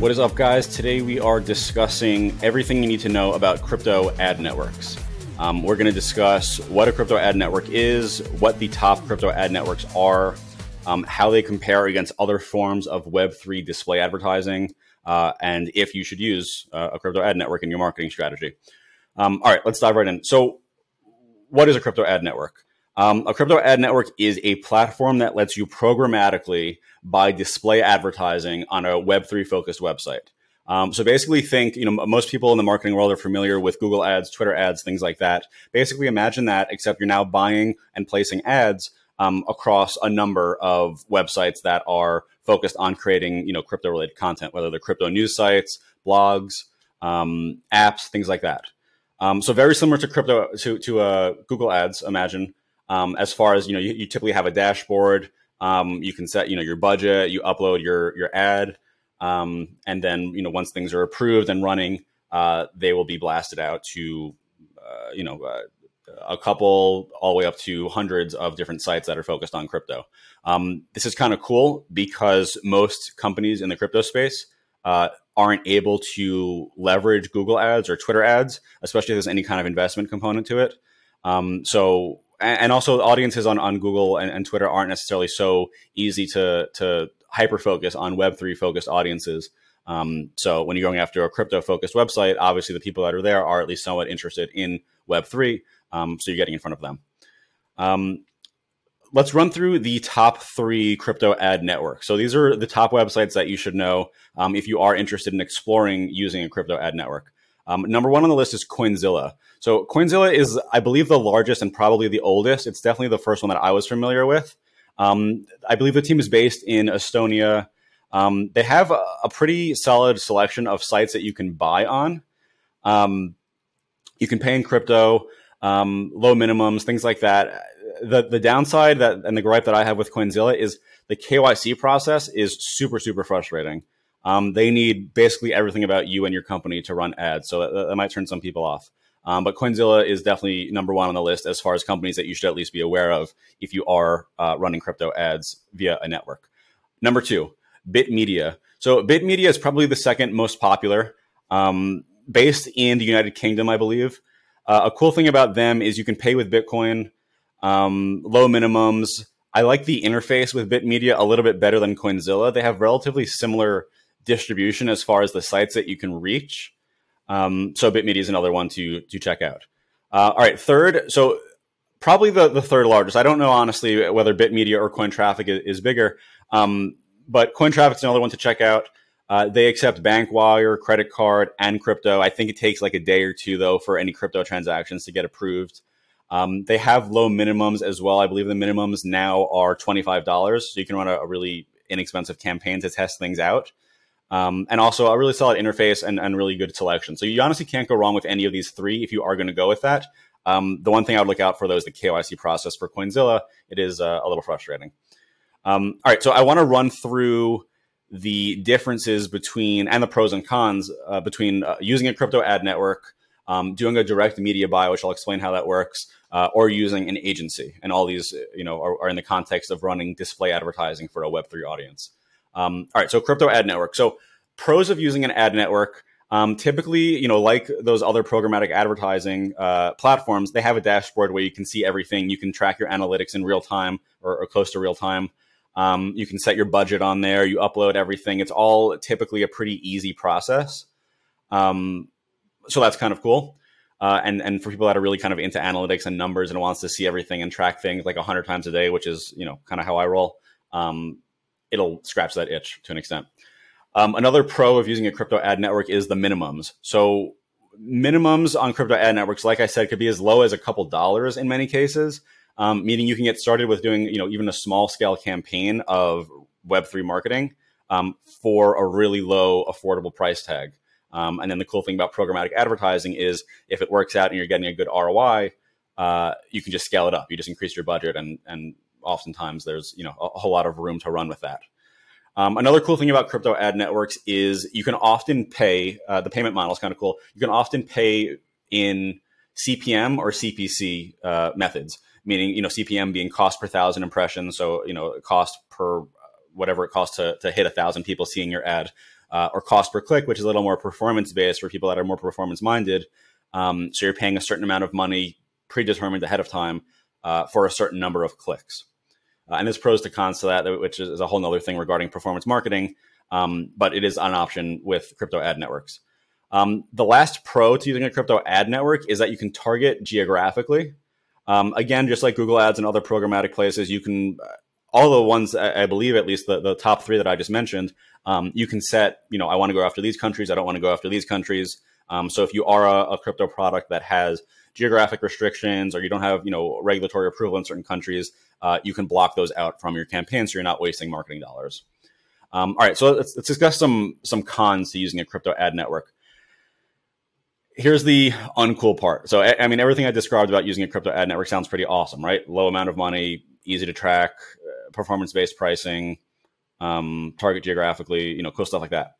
What is up, guys? Today we are discussing everything you need to know about crypto ad networks. Um, we're going to discuss what a crypto ad network is, what the top crypto ad networks are, um, how they compare against other forms of Web3 display advertising, uh, and if you should use uh, a crypto ad network in your marketing strategy. Um, all right, let's dive right in. So, what is a crypto ad network? Um, a crypto ad network is a platform that lets you programmatically buy display advertising on a Web3 focused website. Um, so basically, think you know most people in the marketing world are familiar with Google Ads, Twitter ads, things like that. Basically, imagine that, except you're now buying and placing ads um, across a number of websites that are focused on creating you know crypto related content, whether they're crypto news sites, blogs, um, apps, things like that. Um, so very similar to crypto to to uh, Google Ads. Imagine um, as far as you know, you, you typically have a dashboard. Um, you can set you know your budget. You upload your your ad. Um, and then, you know, once things are approved and running, uh, they will be blasted out to, uh, you know, uh, a couple all the way up to hundreds of different sites that are focused on crypto. Um, this is kind of cool because most companies in the crypto space uh, aren't able to leverage Google ads or Twitter ads, especially if there's any kind of investment component to it. Um, so, and also audiences on, on Google and, and Twitter aren't necessarily so easy to, to hyper focus on Web3 focused audiences. Um, so when you're going after a crypto focused website, obviously the people that are there are at least somewhat interested in Web3. Um, so you're getting in front of them. Um, let's run through the top three crypto ad networks. So these are the top websites that you should know um, if you are interested in exploring using a crypto ad network. Um, number one on the list is Coinzilla. So Coinzilla is, I believe, the largest and probably the oldest. It's definitely the first one that I was familiar with. Um, I believe the team is based in Estonia. Um, they have a, a, pretty solid selection of sites that you can buy on. Um, you can pay in crypto, um, low minimums, things like that. The the downside that and the gripe that I have with Coinzilla is the KYC process is super super frustrating. Um, they need basically everything about you and your company to run ads, so that, that might turn some people off. Um, but Coinzilla is definitely number one on the list as far as companies that you should at least be aware of if you are uh, running crypto ads via a network. Number two, Bitmedia. So Bitmedia is probably the second most popular, um, based in the United Kingdom, I believe. Uh, a cool thing about them is you can pay with Bitcoin, um, low minimums. I like the interface with Bitmedia a little bit better than Coinzilla. They have relatively similar distribution as far as the sites that you can reach. Um, so Bitmedia is another one to to check out. Uh, all right, third. So probably the the third largest. I don't know honestly whether Bitmedia or Cointraffic is, is bigger, um, but Cointraffic is another one to check out. Uh, they accept bank wire, credit card, and crypto. I think it takes like a day or two though for any crypto transactions to get approved. Um, they have low minimums as well. I believe the minimums now are twenty five dollars, so you can run a, a really inexpensive campaign to test things out. Um, and also a really solid interface and, and really good selection. So you honestly can't go wrong with any of these three if you are going to go with that. Um, the one thing I would look out for though is the KYC process for Coinzilla. It is uh, a little frustrating. Um, all right, so I want to run through the differences between and the pros and cons uh, between uh, using a crypto ad network, um, doing a direct media buy, which I'll explain how that works, uh, or using an agency. And all these, you know, are, are in the context of running display advertising for a Web three audience. Um, all right, so crypto ad network. So pros of using an ad network. Um, typically, you know, like those other programmatic advertising uh, platforms, they have a dashboard where you can see everything. You can track your analytics in real time or, or close to real time. Um, you can set your budget on there. You upload everything. It's all typically a pretty easy process. Um, so that's kind of cool. Uh, and and for people that are really kind of into analytics and numbers and wants to see everything and track things like a hundred times a day, which is you know kind of how I roll. Um, it'll scratch that itch to an extent. Um, another pro of using a crypto ad network is the minimums. So minimums on crypto ad networks, like I said, could be as low as a couple dollars in many cases. Um, meaning you can get started with doing, you know, even a small scale campaign of Web3 marketing um, for a really low, affordable price tag. Um, and then the cool thing about programmatic advertising is if it works out and you're getting a good ROI, uh, you can just scale it up. You just increase your budget and, and oftentimes there's you know a, whole lot of room to run with that. Um, another cool thing about crypto ad networks is you can often pay. Uh, the payment model is kind of cool. You can often pay in CPM or CPC uh, methods, meaning you know CPM being cost per thousand impressions, so you know cost per whatever it costs to, to hit a thousand people seeing your ad. uh, or cost per click, which is a little more performance based for people that are more performance minded. Um, so you're paying a certain amount of money predetermined ahead of time uh, for a certain number of clicks. Uh, and there's pros to cons to that, which is a whole other thing regarding performance marketing. Um, but it is an option with crypto ad networks. Um, the last pro to using a crypto ad network is that you can target geographically. Um, again, just like Google Ads and other programmatic places, you can uh, all the ones I believe, at least the, the top three that I just mentioned, um, you can set. You know, I want to go after these countries. I don't want to go after these countries. Um, so if you are a, a, crypto product that has geographic restrictions or you don't have you know regulatory approval in certain countries, uh, you can block those out from your campaign, so you're not wasting marketing dollars. Um, all right, so let's, let's discuss some some cons to using a crypto ad network here's the uncool part. So, I, mean, everything I described about using a crypto ad network sounds pretty awesome, right? Low amount of money, easy to track, uh, performance based pricing, um, target geographically, you know, cool stuff like that.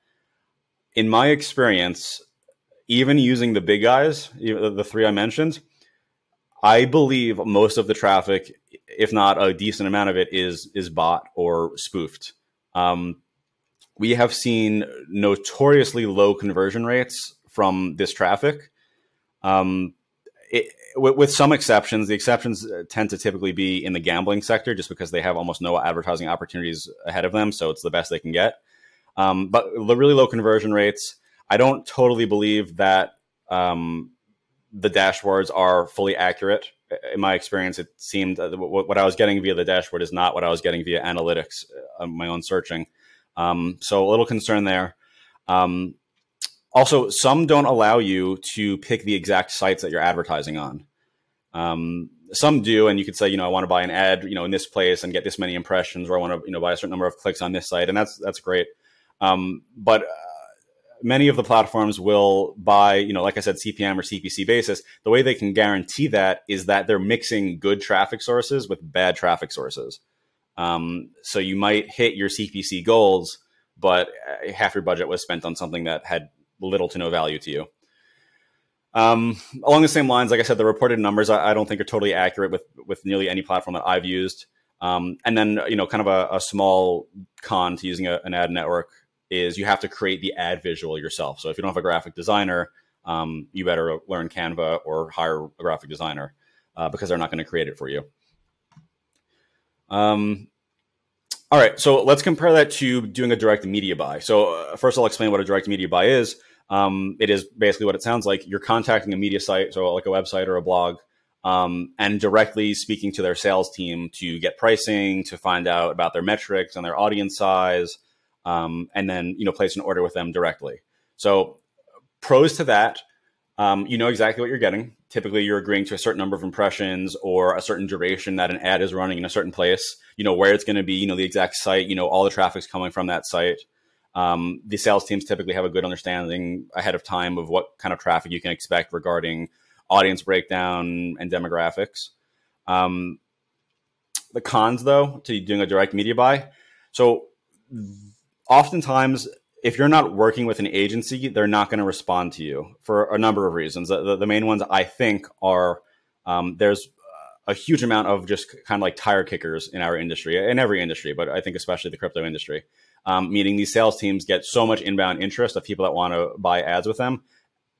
In my experience, even using the big guys, the three I mentioned, I believe most of the traffic, if not a decent amount of it, is is bought or spoofed. Um, we have seen notoriously low conversion rates from this traffic. Um, it, with, with, some exceptions, the exceptions uh, tend to typically be in the gambling sector, just because they have almost no advertising opportunities ahead of them, so it's the best they can get. Um, but the really low conversion rates, I don't totally believe that um, the dashboards are fully accurate. In my experience, it seemed what I was getting via the dashboard is not what I was getting via analytics, uh, my own searching. Um, so a little concern there. Um, also, some don't allow you to pick the exact sites that you're advertising on. Um, some do, and you could say, you know, I want to buy an ad, you know, in this place and get this many impressions, or I want to, you know, buy a certain number of clicks on this site, and that's that's great. Um, but many of the platforms will buy, you know, like I said, CPM or CPC basis. The way they can guarantee that is that they're mixing good traffic sources with bad traffic sources. Um, so you might hit your CPC goals, but uh, half your budget was spent on something that had little to no value to you. Um, along the same lines, like I said, the reported numbers I, I, don't think are totally accurate with with nearly any platform that I've used. Um, and then you know, kind of a, a small con to using a, an ad network is you have to create the ad visual yourself. So if you don't have a graphic designer, um, you better learn Canva or hire a graphic designer uh, because they're not going to create it for you. Um, all right, so let's compare that to doing a direct media buy. So uh, first, I'll explain what a direct media buy is. Um, it is basically what it sounds like. You're contacting a media site, so like a website or a blog, um, and directly speaking to their sales team to get pricing, to find out about their metrics and their audience size, um, and then you know place an order with them directly. So pros to that, um, you know exactly what you're getting. Typically, you're agreeing to a certain number of impressions or a certain duration that an ad is running in a certain place. You know where it's going to be. You know the exact site. You know all the traffic's coming from that site. Um, the sales teams typically have a good understanding ahead of time of what kind of traffic you can expect regarding audience breakdown and demographics. Um, the cons, though, to doing a direct media buy. So, oftentimes, if you're not working with an agency, they're not going to respond to you for a number of reasons. The, the, main ones I think are um, there's a huge amount of just kind of like tire kickers in our industry, in every industry, but I think especially the crypto industry um, meaning these sales teams get so much inbound interest of people that want to buy ads with them,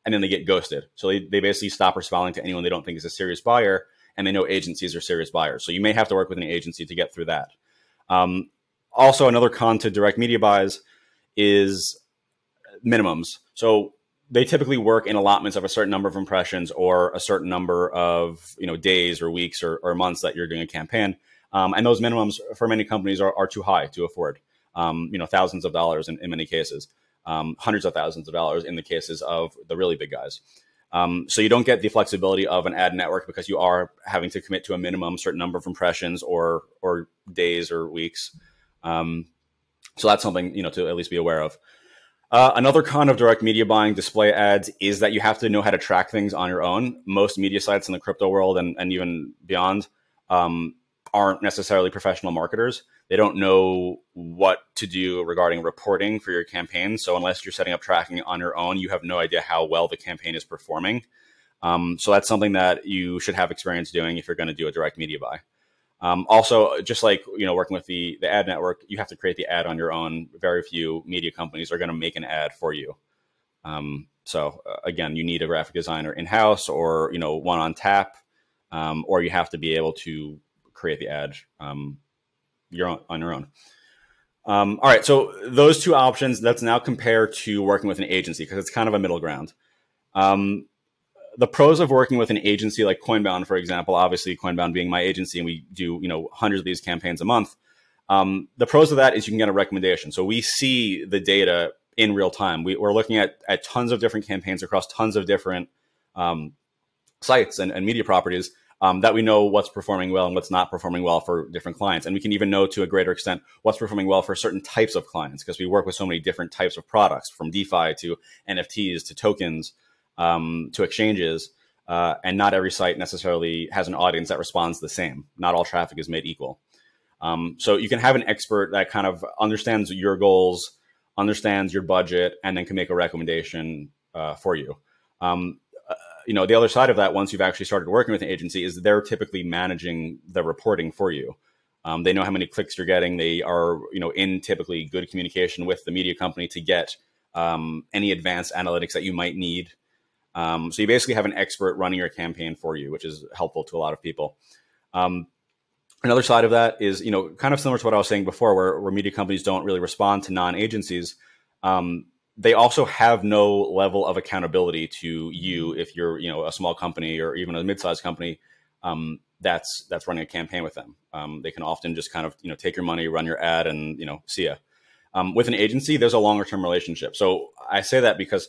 and then they get ghosted. So they, they basically stop responding to anyone they don't think is a serious buyer, and they know agencies are serious buyers. So you may have to work with an agency to get through that. Um, also, another con to direct media buys is minimums. So they typically work in allotments of a certain number of impressions or a certain number of you know days or weeks or, or months that you're doing a campaign. Um, and those minimums for many companies are, are too high to afford um, you know, thousands of dollars in, in many cases, um, hundreds of thousands of dollars in the cases of the really big guys. Um, so you don't get the flexibility of an ad network because you are having to commit to a minimum certain number of impressions or or days or weeks. Um, so that's something you know to at least be aware of. Uh, another con of direct media buying display ads is that you have to know how to track things on your own. Most media sites in the crypto world and, and even beyond um, aren't necessarily professional marketers. They don't know what to do regarding reporting for your campaign. So unless you're setting up tracking on your own, you have no idea how well the campaign is performing. Um, so that's something that you should have experience doing if you're going to do a direct media buy. Um, also, just like you know, working with the the ad network, you have to create the ad on your own. Very few media companies are going to make an ad for you. Um, so uh, again, you need a graphic designer in house, or you know, one on tap, um, or you have to be able to create the ad um, your own, on your own. Um, all right, so those two options. Let's now compare to working with an agency because it's kind of a middle ground. Um, the pros of working with an agency like Coinbound, for example, obviously Coinbound being my agency, and we do you know hundreds of these campaigns a month. Um, the pros of that is you can get a recommendation. So we see the data in real time. We, are looking at at tons of different campaigns across tons of different um, sites and, and, media properties. Um, that we know what's performing well and what's not performing well for different clients. And we can even know to a greater extent what's performing well for certain types of clients because we work with so many different types of products from DeFi to NFTs to tokens um, to exchanges. Uh, and not every site necessarily has an audience that responds the same. Not all traffic is made equal. Um, so you can have an expert that kind of understands your goals, understands your budget, and then can make a recommendation uh, for you. Um, uh, you know, the other side of that, once you've actually started working with an agency, is they're typically managing the reporting for you. Um, they know how many clicks you're getting. They are, you know, in typically good communication with the media company to get um, any advanced analytics that you might need um, so you basically have an expert running your campaign for you, which is helpful to a lot of people. Um, another side of that is, you know, kind of similar to what I was saying before, where, where media companies don't really respond to non-agencies. Um, they also have no level of accountability to you if you're, you know, a small company or even a mid-sized company um, that's that's running a campaign with them. Um, they can often just kind of, you know, take your money, run your ad, and you know, see ya. Um, with an agency, there's a longer term relationship. So I say that because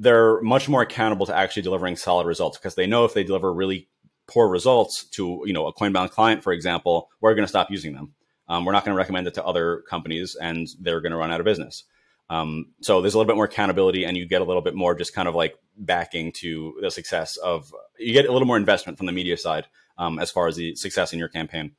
they're much more accountable to actually delivering solid results because they know if they deliver really poor results to you know a coinbound client for example we're going to stop using them. Um, we're not going to recommend it to other companies and they're going to run out of business. Um, so there's a little bit more accountability and you get a little bit more just kind of like backing to the success of you get a little more investment from the media side um, as far as the success in your campaign.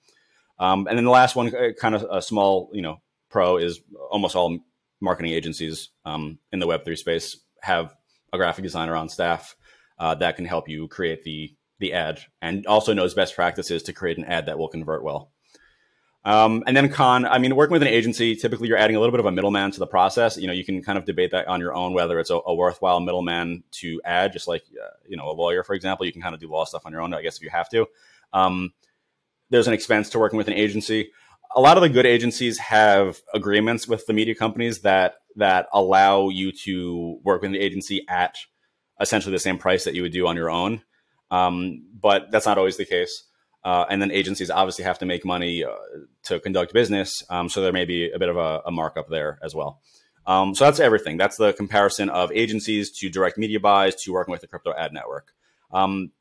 Um, and then the last one uh, kind of a small you know pro is almost all marketing agencies um, in the web3 space have a graphic designer on staff uh, that can help you create the the ad and also knows best practices to create an ad that will convert well. Um, and then con, I mean, working with an agency, typically you're adding a little bit of a middleman to the process. You know, you can kind of debate that on your own, whether it's a, a worthwhile middleman to add, just like, uh, you know, a lawyer, for example, you can kind of do law stuff on your own, I guess, if you have to. Um, there's an expense to working with an agency. A lot of the good agencies have agreements with the media companies that that allow you to work with the agency at essentially the same price that you would do on your own. Um, but that's not always the case. Uh, and then agencies obviously have to make money uh, to conduct business. Um, so there may be a bit of a, a markup there as well. Um, so that's everything. That's the comparison of agencies to direct media buys to working with the crypto ad network. Um,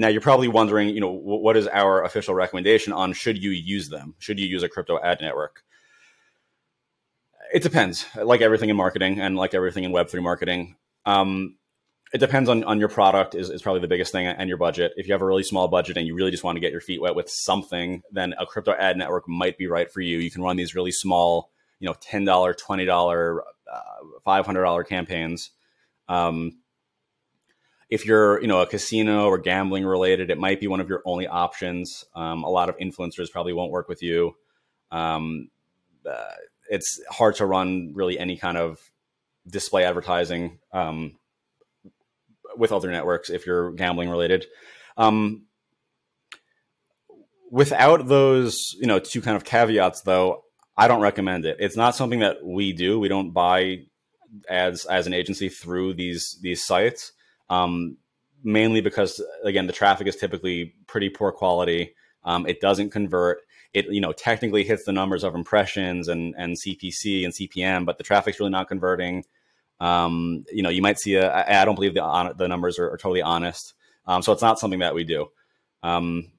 now you're probably wondering, you know, what is our official recommendation on should you use them? Should you use a crypto ad network? it depends. Like everything in marketing and like everything in Web3 marketing, um, it depends on, on your product is, is probably the biggest thing and your budget. If you have a really small budget and you really just want to get your feet wet with something, then a crypto ad network might be right for you. You can run these really small, you know, $10, $20, uh, $500 campaigns. Um, if you're, you know, a casino or gambling related, it might be one of your only options. Um, a lot of influencers probably won't work with you. Um, uh, it's hard to run really any kind of display advertising um, with other networks if you're gambling related. Um, without those, you know, two kind of caveats, though, I don't recommend it. It's not something that we do. We don't buy ads as an agency through these these sites, um, mainly because again, the traffic is typically pretty poor quality. Um, it doesn't convert it you know technically hits the numbers of impressions and and CPC and CPM, but the traffic's really not converting. Um, you know, you might see a. I don't believe the the numbers are, are totally honest. Um, so it's not something that we do. Um,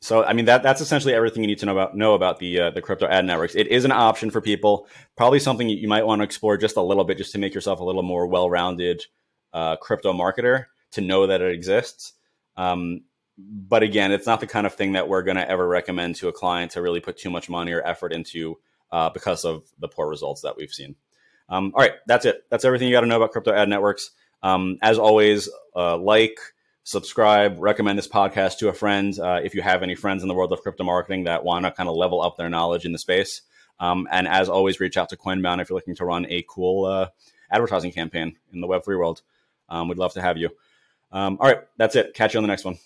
so I mean that that's essentially everything you need to know about know about the uh, the crypto ad networks. It is an option for people. Probably something you might want to explore just a little bit, just to make yourself a little more well rounded uh, crypto marketer to know that it exists. Um, but again, it's not the kind of thing that we're going to ever recommend to a client to really put too much money or effort into uh, because of the poor results that we've seen. Um, all right, that's it. That's everything you got to know about crypto ad networks. Um, as always, uh, like, subscribe, recommend this podcast to a friend uh, if you have any friends in the world of crypto marketing that want to kind of level up their knowledge in the space. Um, and as always, reach out to Coinbound if you're looking to run a cool uh, advertising campaign in the Web3 world. Um, we'd love to have you. Um, all right, that's it. Catch you on the next one.